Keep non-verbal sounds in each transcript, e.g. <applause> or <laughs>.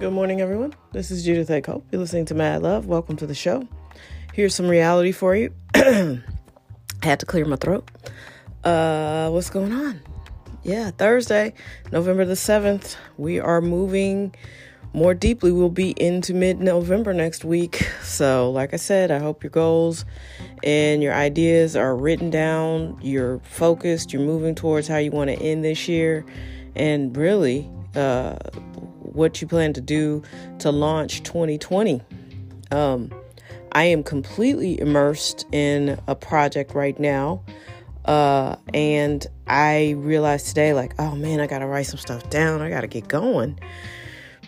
Good morning, everyone. This is Judith A. Cope. You're listening to Mad Love. Welcome to the show. Here's some reality for you. I <clears throat> had to clear my throat. Uh, what's going on? Yeah, Thursday, November the 7th, we are moving more deeply. We'll be into mid November next week. So, like I said, I hope your goals and your ideas are written down. You're focused. You're moving towards how you want to end this year. And really, uh, what you plan to do to launch 2020. Um, I am completely immersed in a project right now. Uh, and I realized today, like, oh man, I got to write some stuff down. I got to get going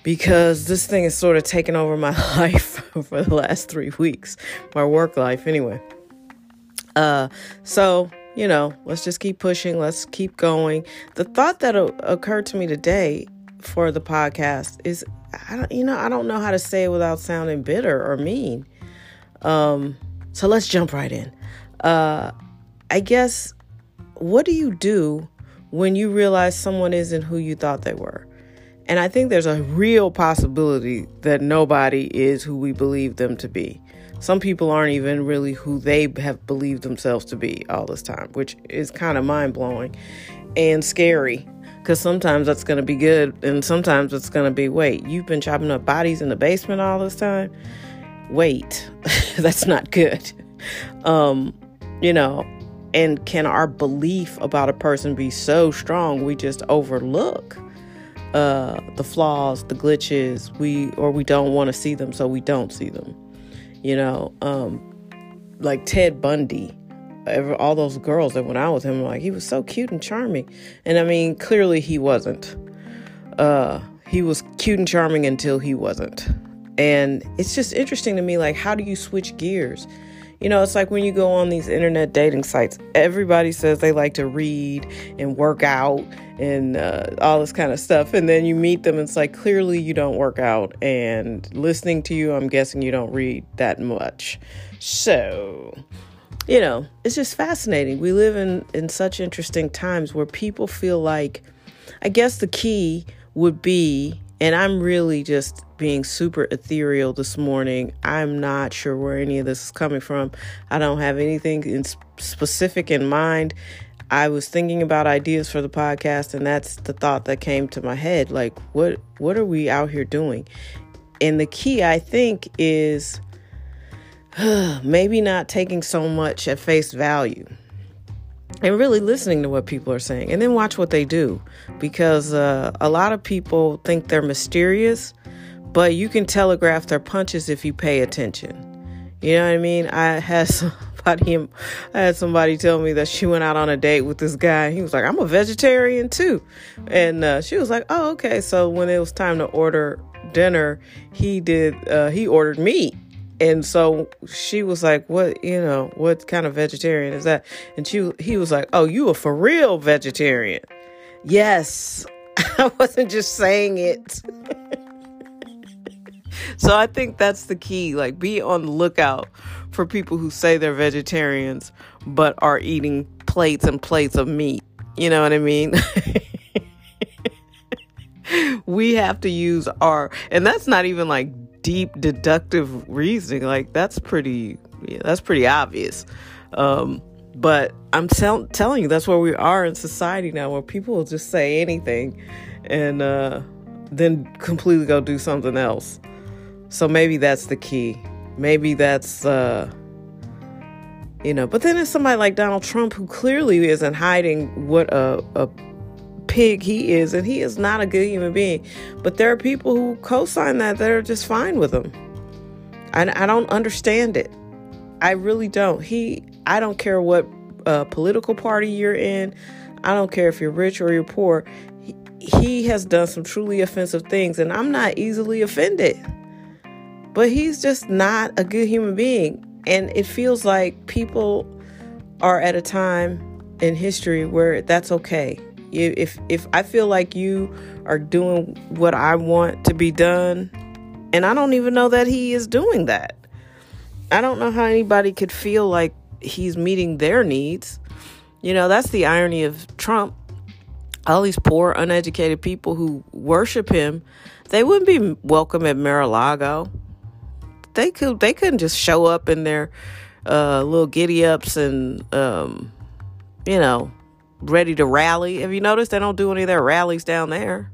because this thing is sort of taking over my <laughs> life for the last three weeks, my work life, anyway. Uh, so, you know, let's just keep pushing. Let's keep going. The thought that occurred to me today for the podcast is I don't you know I don't know how to say it without sounding bitter or mean. Um so let's jump right in. Uh I guess what do you do when you realize someone isn't who you thought they were? And I think there's a real possibility that nobody is who we believe them to be. Some people aren't even really who they have believed themselves to be all this time, which is kind of mind blowing and scary because sometimes that's going to be good, and sometimes it's going to be wait, you've been chopping up bodies in the basement all this time? Wait, <laughs> that's not good. Um, you know, and can our belief about a person be so strong we just overlook uh, the flaws, the glitches, we or we don't want to see them, so we don't see them. You know, um, like Ted Bundy ever, all those girls that went out with him, like he was so cute and charming. And I mean, clearly he wasn't. Uh, he was cute and charming until he wasn't. And it's just interesting to me, like, how do you switch gears? You know, it's like when you go on these internet dating sites, everybody says they like to read and work out and uh, all this kind of stuff. And then you meet them, and it's like clearly you don't work out. And listening to you, I'm guessing you don't read that much. So, you know, it's just fascinating. We live in, in such interesting times where people feel like, I guess the key would be, and I'm really just being super ethereal this morning. I'm not sure where any of this is coming from. I don't have anything in specific in mind. I was thinking about ideas for the podcast, and that's the thought that came to my head. Like, what what are we out here doing? And the key, I think, is <sighs> maybe not taking so much at face value and really listening to what people are saying and then watch what they do. Because uh, a lot of people think they're mysterious but you can telegraph their punches if you pay attention. You know what i mean? I had <laughs> somebody i had somebody tell me that she went out on a date with this guy he was like i'm a vegetarian too. And uh, she was like oh okay. So when it was time to order dinner he did uh, he ordered meat and so she was like, "What, you know, what kind of vegetarian is that?" And she he was like, "Oh, you a for real vegetarian?" Yes. <laughs> I wasn't just saying it. <laughs> so I think that's the key. Like be on the lookout for people who say they're vegetarians but are eating plates and plates of meat. You know what I mean? <laughs> we have to use our and that's not even like deep deductive reasoning like that's pretty yeah, that's pretty obvious. Um, but i'm tell- telling you that's where we are in society now where people will just say anything and uh, then completely go do something else. So maybe that's the key. Maybe that's uh, you know but then there's somebody like donald trump who clearly isn't hiding what a, a pig he is, and he is not a good human being. But there are people who co sign that that are just fine with him. I, I don't understand it. I really don't. He, I don't care what uh, political party you're in. I don't care if you're rich or you're poor. He, he has done some truly offensive things, and I'm not easily offended. But he's just not a good human being. And it feels like people are at a time in history where that's okay if if I feel like you are doing what I want to be done, and I don't even know that he is doing that. I don't know how anybody could feel like he's meeting their needs. You know, that's the irony of Trump. all these poor, uneducated people who worship him, they wouldn't be welcome at Mar-a-Lago. They could they couldn't just show up in their uh, little giddy ups and um, you know ready to rally. Have you noticed they don't do any of their rallies down there?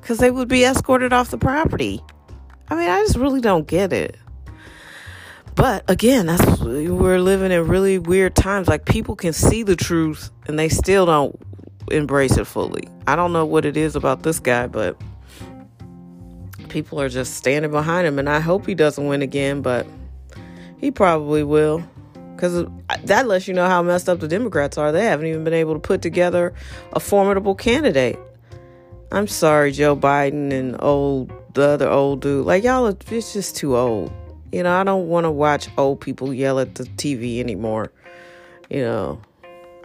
Because they would be escorted off the property. I mean, I just really don't get it. But again, that's we're living in really weird times. Like people can see the truth and they still don't embrace it fully. I don't know what it is about this guy, but people are just standing behind him and I hope he doesn't win again, but he probably will. Because that lets you know how messed up the Democrats are. They haven't even been able to put together a formidable candidate. I'm sorry, Joe Biden and old the other old dude. Like y'all, it's just too old. You know, I don't want to watch old people yell at the TV anymore. You know,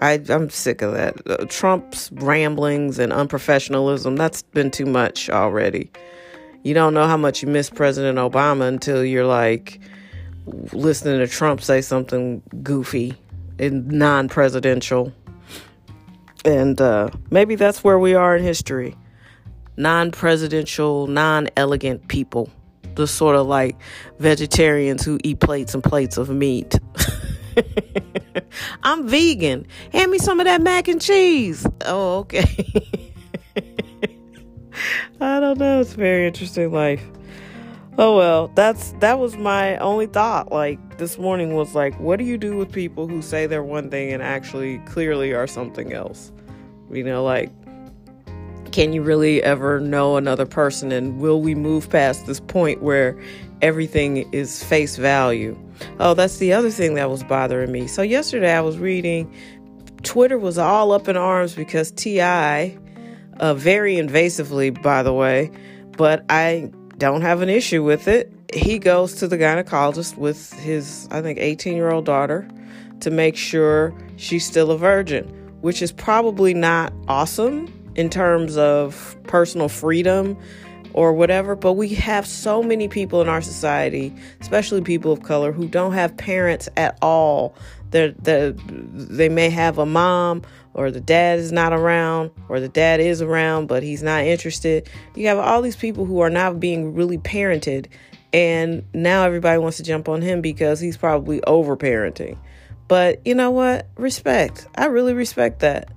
I I'm sick of that. Uh, Trump's ramblings and unprofessionalism. That's been too much already. You don't know how much you miss President Obama until you're like listening to Trump say something goofy and non presidential. And uh, maybe that's where we are in history. Non presidential, non elegant people. The sort of like vegetarians who eat plates and plates of meat. <laughs> I'm vegan. Hand me some of that mac and cheese. Oh, okay. <laughs> I don't know. It's very interesting life. Oh well, that's that was my only thought. Like this morning was like, what do you do with people who say they're one thing and actually clearly are something else? You know, like can you really ever know another person and will we move past this point where everything is face value? Oh, that's the other thing that was bothering me. So yesterday I was reading Twitter was all up in arms because TI uh, very invasively by the way, but I don't have an issue with it. He goes to the gynecologist with his, I think, 18 year old daughter to make sure she's still a virgin, which is probably not awesome in terms of personal freedom or whatever. But we have so many people in our society, especially people of color, who don't have parents at all. They're, they're, they may have a mom or the dad is not around, or the dad is around, but he's not interested. You have all these people who are not being really parented, and now everybody wants to jump on him because he's probably over parenting. But you know what? Respect. I really respect that.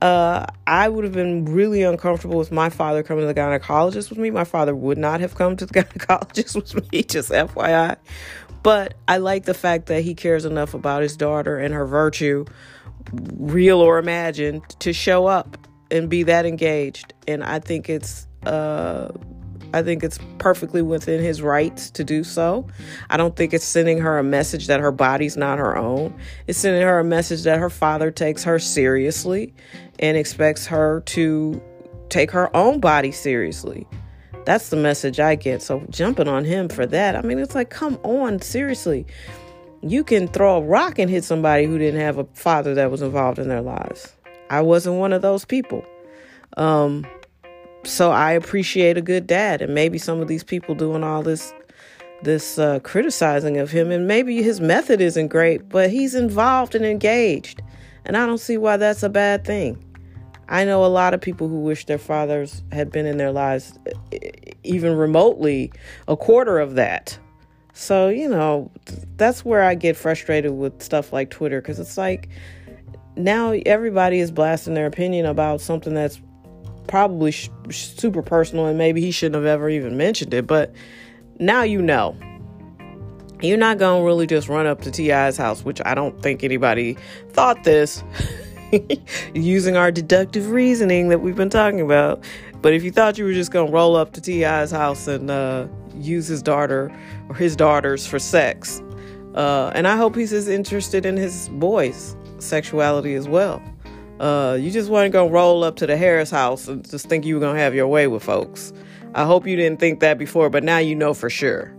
Uh, I would have been really uncomfortable with my father coming to the gynecologist with me. My father would not have come to the <laughs> gynecologist with me, just FYI. But I like the fact that he cares enough about his daughter and her virtue real or imagined, to show up and be that engaged. And I think it's uh, I think it's perfectly within his rights to do so. I don't think it's sending her a message that her body's not her own. It's sending her a message that her father takes her seriously and expects her to take her own body seriously. That's the message I get. So jumping on him for that, I mean, it's like, come on, seriously you can throw a rock and hit somebody who didn't have a father that was involved in their lives. I wasn't one of those people. Um, so I appreciate a good dad, and maybe some of these people doing all this this uh, criticizing of him, and maybe his method isn't great, but he's involved and engaged, and I don't see why that's a bad thing. I know a lot of people who wish their fathers had been in their lives, even remotely a quarter of that. So, you know, that's where I get frustrated with stuff like Twitter because it's like now everybody is blasting their opinion about something that's probably sh- super personal and maybe he shouldn't have ever even mentioned it. But now you know. You're not going to really just run up to T.I.'s house, which I don't think anybody thought this. <laughs> using our deductive reasoning that we've been talking about. But if you thought you were just to roll up to T.I.'s house and uh, use his daughter or his daughters for sex. Uh, and I hope he's as interested in his boys' sexuality as well. Uh, you just weren't gonna roll up to the Harris house and just think you were gonna have your way with folks. I hope you didn't think that before, but now you know for sure.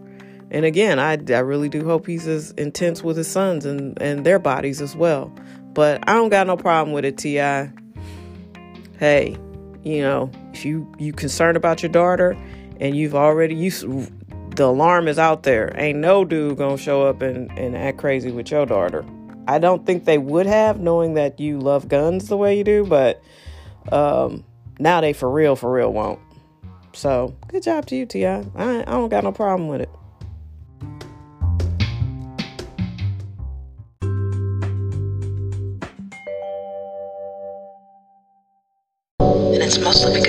And again, I, I really do hope he's as intense with his sons and, and their bodies as well. But I don't got no problem with it, T.I. Hey, you know, if you you concerned about your daughter and you've already you the alarm is out there. Ain't no dude gonna show up and, and act crazy with your daughter. I don't think they would have, knowing that you love guns the way you do, but um, now they for real, for real won't. So good job to you, T.I. I, I don't got no problem with it. And it's mostly because